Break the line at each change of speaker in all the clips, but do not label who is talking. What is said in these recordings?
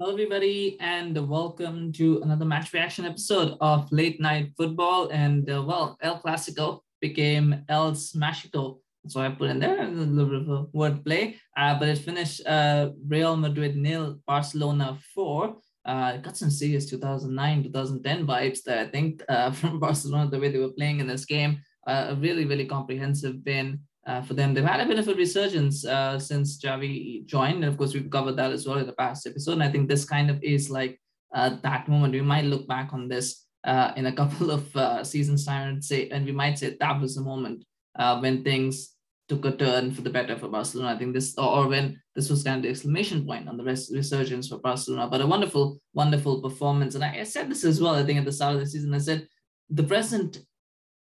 Hello, everybody, and welcome to another match reaction episode of Late Night Football. And uh, well, El Clasico became El Smashico. That's why I put in there a little bit of a wordplay. Uh, but it finished uh, Real Madrid nil, Barcelona four. Uh, got some serious 2009, 2010 vibes there, I think, uh, from Barcelona, the way they were playing in this game. Uh, a really, really comprehensive win uh, for them. They've had a bit of a resurgence uh, since Xavi joined. And of course, we've covered that as well in the past episode. And I think this kind of is like uh, that moment. We might look back on this uh, in a couple of uh, seasons' time and say, and we might say that was the moment when things took a turn for the better for Barcelona. I think this, or, when this was kind of the exclamation point on the res- resurgence for Barcelona. But a wonderful, wonderful performance. And I, I said this as well. I think at the start of the season, I said the present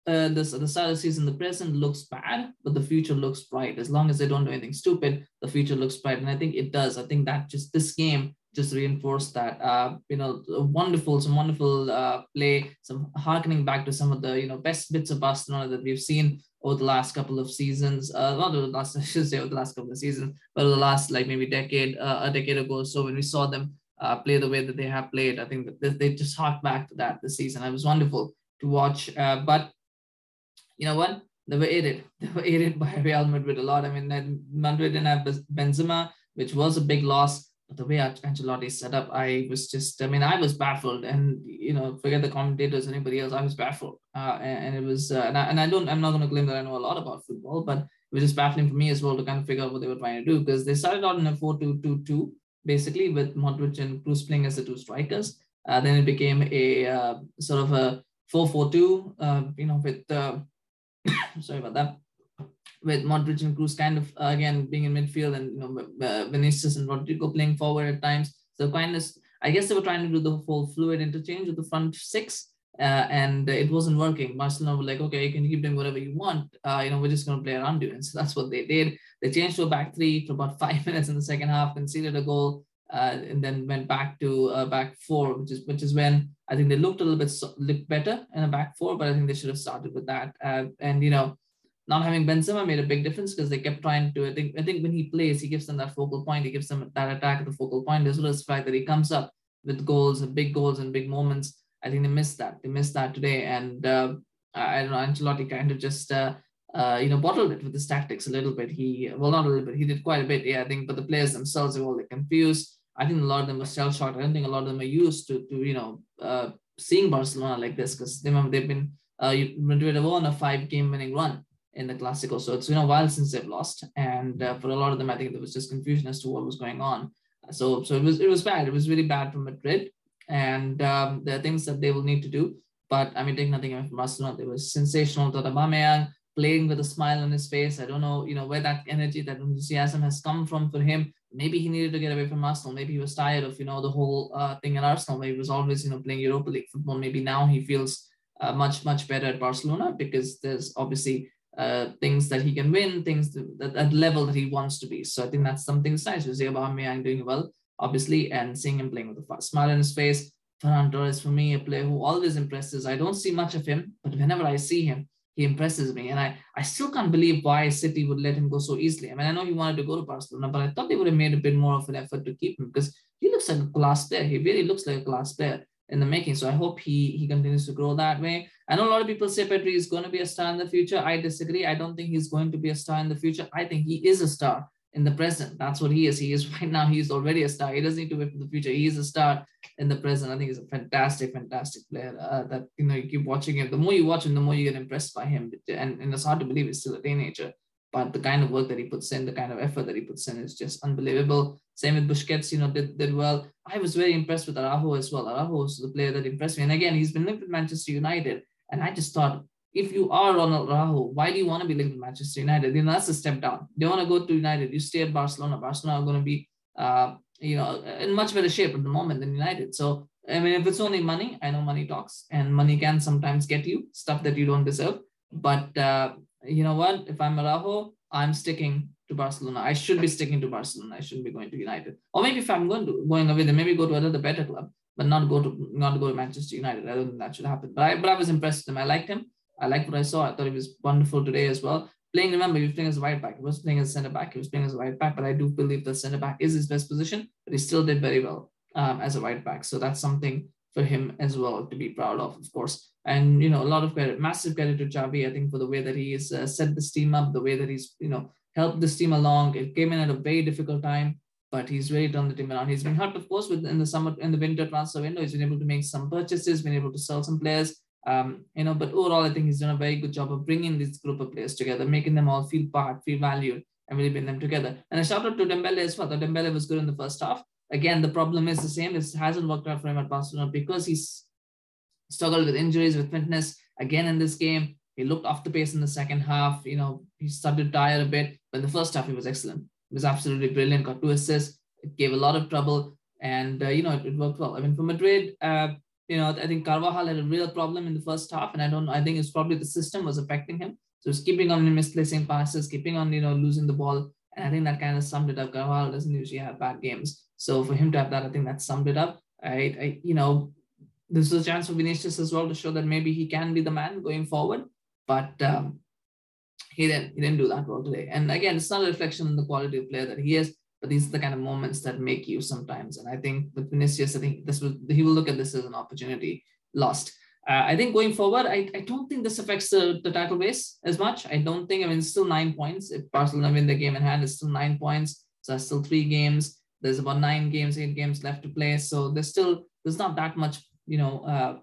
uh, this the start of the season, the present looks bad, but the future looks bright. As long as they don't do anything stupid, the future looks bright, and I think it does. I think that just this game just reinforced that. Uh, you know, wonderful, some wonderful uh, play, some harkening back to some of the you know best bits of Barcelona that we've seen over the last couple of seasons. Uh, not the last, I should say, over the last couple of seasons, but over the last like maybe decade, uh, a decade ago. So when we saw them uh, play the way that they have played, I think that they, just hark back to that this season. It was wonderful to watch. Uh, but you know what? They were aided. They were aided by Real Madrid a lot. I mean, Madrid didn't have Benzema, which was a big loss. But the way Ancelotti set up, I was just, I mean, I was baffled. And, you know, forget the commentators, anybody else, I was baffled. Uh, and, and, it was, uh, and, I, and I don't, I'm not going to claim that I know a lot about football, but it was just baffling for me as well to kind of figure out what they were trying to do because they started out in a 4 2 2 2, basically, with Modric and Kroos playing as the two strikers. Uh, then it became a uh, sort of a 4 4 2, uh, you know, with uh, sorry about that, with Modric and Kroos kind of uh, again being in midfield and you know uh, Vinicius and Rodrygo playing forward at times. So kind of, I guess they were trying to do the whole fluid interchange with the front six, uh, and it wasn't working. Barcelona were like, okay, you can keep doing whatever you want. Uh, you know, we're just going to play around you, and so that's what they did. They changed to a back three for about five minutes in the second half, conceded a goal, uh, and then went back to uh, back four, which is which is when I think they looked a little bit looked better in a back four, but I think they should have started with that. Uh, and you know, not having Benzema made a big difference because they kept trying to. I think I think when he plays, he gives them that focal point. He gives them that attack at the focal point, as well as the fact that he comes up with goals and big goals and big moments. I think they missed that. They missed that today, and uh, I don't know. Ancelotti kind of just. Uh, uh, you know, bottled it with his tactics a little bit. He, well, not a little bit, he did quite a bit, yeah, I think, but the players themselves were all confused. I think a lot of them are shell shocked. I don't think a lot of them are used to, to you know, uh, seeing Barcelona like this because they they've been uh, Madrid have won a five game winning run in the Clasico, so it's been a while since they've lost, and uh, for a lot of them, I think there was just confusion as to what was going on. So, so it was it was bad. It was really bad for Madrid, and um, there are things that they will need to do. But I mean, take nothing away from Barcelona. They were sensational. That Aubameyang playing with a smile on his face. I don't know, you know, where that energy, that enthusiasm has come from for him maybe he needed to get away from Arsenal. Maybe he was tired of, you know, the whole uh, thing at Arsenal where he was always, you know, playing Europa League football. Maybe now he feels uh, much, much better at Barcelona because there's obviously uh, things that he can win, things that, at the level that he wants to be. So I think that's something that's nice. Jose Aubameyang doing well, obviously, and seeing him playing with a smile on his face. Ferran Torres, for me, a player who always impresses. I don't see much of him, but whenever I see him, he impresses me. And I, I still can't believe why City would let him go so easily. I mean, I know he wanted to go to Barcelona, but I thought they would have made a bit more of an effort to keep him because he looks like a class player. He really looks like a class player in the making. So I hope he he continues to grow that way. I know a lot of people say Pedri is going to be a star in the future. I disagree. I don't think he's going to be a star in the future. I think he is a star in the present. That's what he is. He is right now. He's already a star. He doesn't need to wait for the future. He is a star in the present. I think he's a fantastic, fantastic player. Uh, that you know you keep watching him. The more you watch him, the more you get impressed by him. And, and it's hard to believe he's still a teenager. But the kind of work that he puts in, the kind of effort that he puts in, is just unbelievable. Same with Busquets. You know, did did well. I was very impressed with Araujo as well. Araujo was the player that impressed me. And again, he's been linked with Manchester United, and I just thought if you are Ronald Araujo, why do you want to be linked to Manchester United? Know, that's a step down. They want to go to United. You stay at Barcelona. Barcelona are going to be, uh, you know, in much better shape at the moment than United. So, I mean, if it's only money, I know money talks and money can sometimes get you stuff that you don't deserve. But uh, you know what? If I'm Araujo, I'm sticking to Barcelona. I should be sticking to Barcelona. I shouldn't be going to United. Or maybe if I'm going to going away, then maybe go to another better club, but not go to not go to Manchester United. I don't think that should happen. But I but I was impressed with him. I liked him. I like what I saw. I thought he was wonderful today as well. Playing, remember, he was playing as a right back. He was playing as a centre back. He was playing as a right back, but I do believe the centre back is his best position, but he still did very well. um, as a right back. So that's something for him as well to be proud of, of course. And you know, a lot of credit, massive credit to Xavi, I think, for the way that he has uh, set this team up, the way that he's you know helped this team along. It came in at a very difficult time, but he's really turned the team around. He's been helped, of course, with in the summer in the winter transfer window. He's been able to make some purchases, been able to sell some players. Um, you know, but overall, I think he's done a very good job of bringing this group of players together, making them all feel part, feel valued, and really bring them together. And a shout out to Dembele as well. Dembele was good in the first half. Again, the problem is the same. It hasn't worked out for him at Barcelona because he's struggled with injuries, with fitness. Again, in this game, he looked off the pace in the second half. You know, he started to tire a bit. But in the first half, he was excellent. He was absolutely brilliant. Got two assists. It gave a lot of trouble, and uh, you know, it, it, worked well. I mean, for Madrid, uh, you know, I think Carvajal had a real problem in the first half, and I don't. I think it's probably the system was affecting him. So he's keeping on misplacing passes, keeping on, you know, losing the ball. And I think that kind of summed it up. Carvajal doesn't usually have bad games. So for him to have that, I think that summed it up. I, I you know, this is a chance for Vinicius as well to show that maybe he can be the man going forward. But um, he didn't he didn't do that well today. And again, it's not a reflection on the quality of player that he is, these are the kind of moments that make you sometimes. And I think with Vinicius, I think this will he will look at this as an opportunity lost. Uh, I think going forward, I, I don't think this affects the, the title race as much. I don't think, I mean, still nine points. If Barcelona win the game in hand, it's still nine points. So that's still three games. There's about nine games, eight games left to play. So there's still, there's not that much, you know, uh,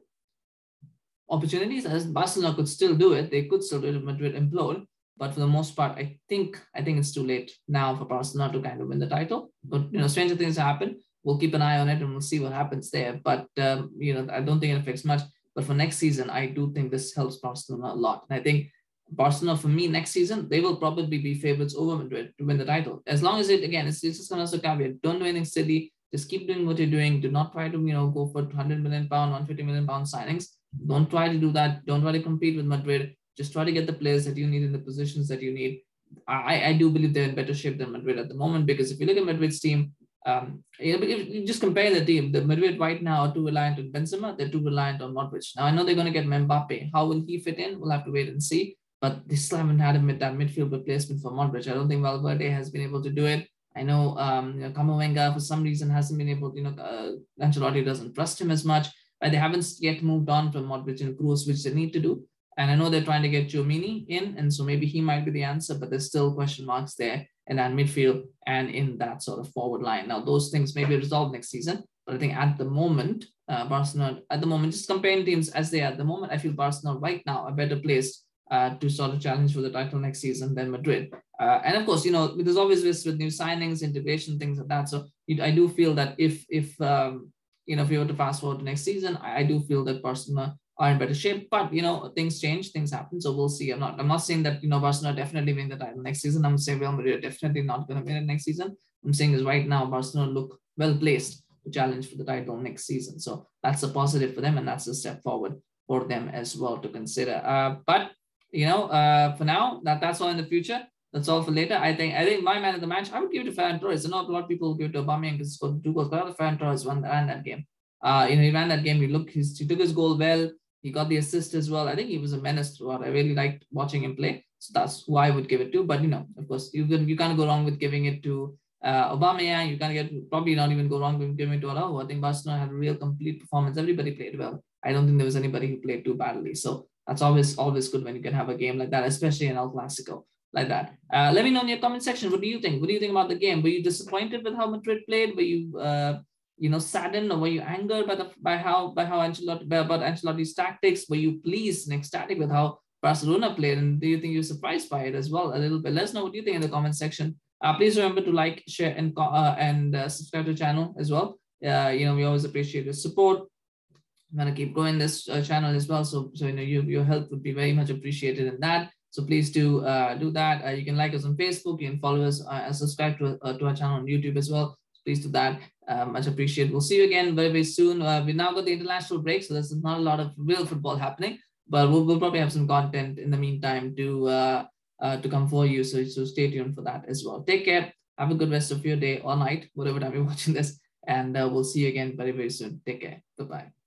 opportunities as Barcelona could still do it. They could still do it if Madrid implode. But for the most part, I think I think it's too late now for Barcelona to kind of win the title. But you know, stranger things happen. We'll keep an eye on it and we'll see what happens there. But um, you know, I don't think it affects much. But for next season, I do think this helps Barcelona a lot. And I think Barcelona, for me, next season, they will probably be favorites over Madrid to win the title. As long as it, again, it's, it's just to be a caveat. Don't do anything silly. Just keep doing what you're doing. Do not try to, you know, go for 100 million pound, 150 million pound signings. Don't try to do that. Don't try to compete with Madrid. Just try to get the players that you need in the positions that you need. I, I do believe they're in better shape than Madrid at the moment because if you look at Madrid's team, um, if you just compare the team, the Madrid right now are too reliant on Benzema, they're too reliant on Modric. Now I know they're going to get Mbappe. How will he fit in? We'll have to wait and see. But they still haven't had a mid, that midfield replacement for Modric. I don't think Valverde has been able to do it. I know, um, you know, for some reason hasn't been able you know, uh, Ancelotti doesn't trust him as much. But they haven't yet moved on from Modric and Kroos, which they need to do. And I know they're trying to get Tchouameni in, and so maybe he might be the answer, but there's still question marks there in that midfield and in that sort of forward line. Now, those things may be resolved next season, but I think at the moment, uh, Barcelona, at the moment, just comparing teams as they are at the moment, I feel Barcelona right now are better placed uh, to sort of challenge for the title next season than Madrid. Uh, and of course, you know, there's always risks with new signings, integration, things like that. So I do feel that if, if um, you know, if we were to fast forward to next season, I, I do feel that Barcelona are in better shape. But you know, things change, things happen. So we'll see. I'm not I'm not saying that you know Barcelona definitely win the title next season. I'm saying Real Madrid definitely not going to win it next season. I'm saying is right now Barcelona look well placed to challenge for the title next season. So that's a positive for them, and that's a step forward for them as well to consider. Uh, but you know, uh, for now, that that's all in the future. That's all for later. I think I think my man of the match, I would give it to Ferran Torres. I know a lot of people give it to Aubameyang because he scored two goals, but I Ferran Torres won ran that game. Uh, you know, he ran that game. He looked, he took his goal well. He got the assist as well. I think he was a menace throughout. I really liked watching him play. So that's who I would give it to. But you know, of course, you can you can't go wrong with giving it to uh, Aubameyang. You can't get probably not even go wrong with giving it to Araujo. I think Barcelona had a real complete performance. Everybody played well. I don't think there was anybody who played too badly. So that's always always good when you can have a game like that, especially in El Clasico like that. Uh, let me know in your comment section. What do you think? What do you think about the game? Were you disappointed with how Madrid played? Were you uh, you know saddened or were you angered by the by how by how Ancelotti by, about Ancelotti's tactics? Were you pleased and ecstatic with how Barcelona played? And do you think you're surprised by it as well a little bit? Let us know what you think in the comment section. Uh, please remember to like, share, and uh, and uh, subscribe to the channel as well. Uh, you know we always appreciate your support. I'm gonna keep growing this uh, channel as well. So so you know you, your help would be very much appreciated in that. So please do uh, do that. Uh, you can like us on Facebook. You can follow us uh, and subscribe to, uh, to our channel on YouTube as well. Please do that. Uh, much appreciated. We'll see you again very, very soon. Uh, we now got the international break, so there's not a lot of real football happening, but we'll, we'll probably have some content in the meantime to uh, uh, to come for you. So, so stay tuned for that as well. Take care. Have a good rest of your day or night, whatever time you're watching this. And uh, we'll see you again very, very soon. Take care. Bye-bye.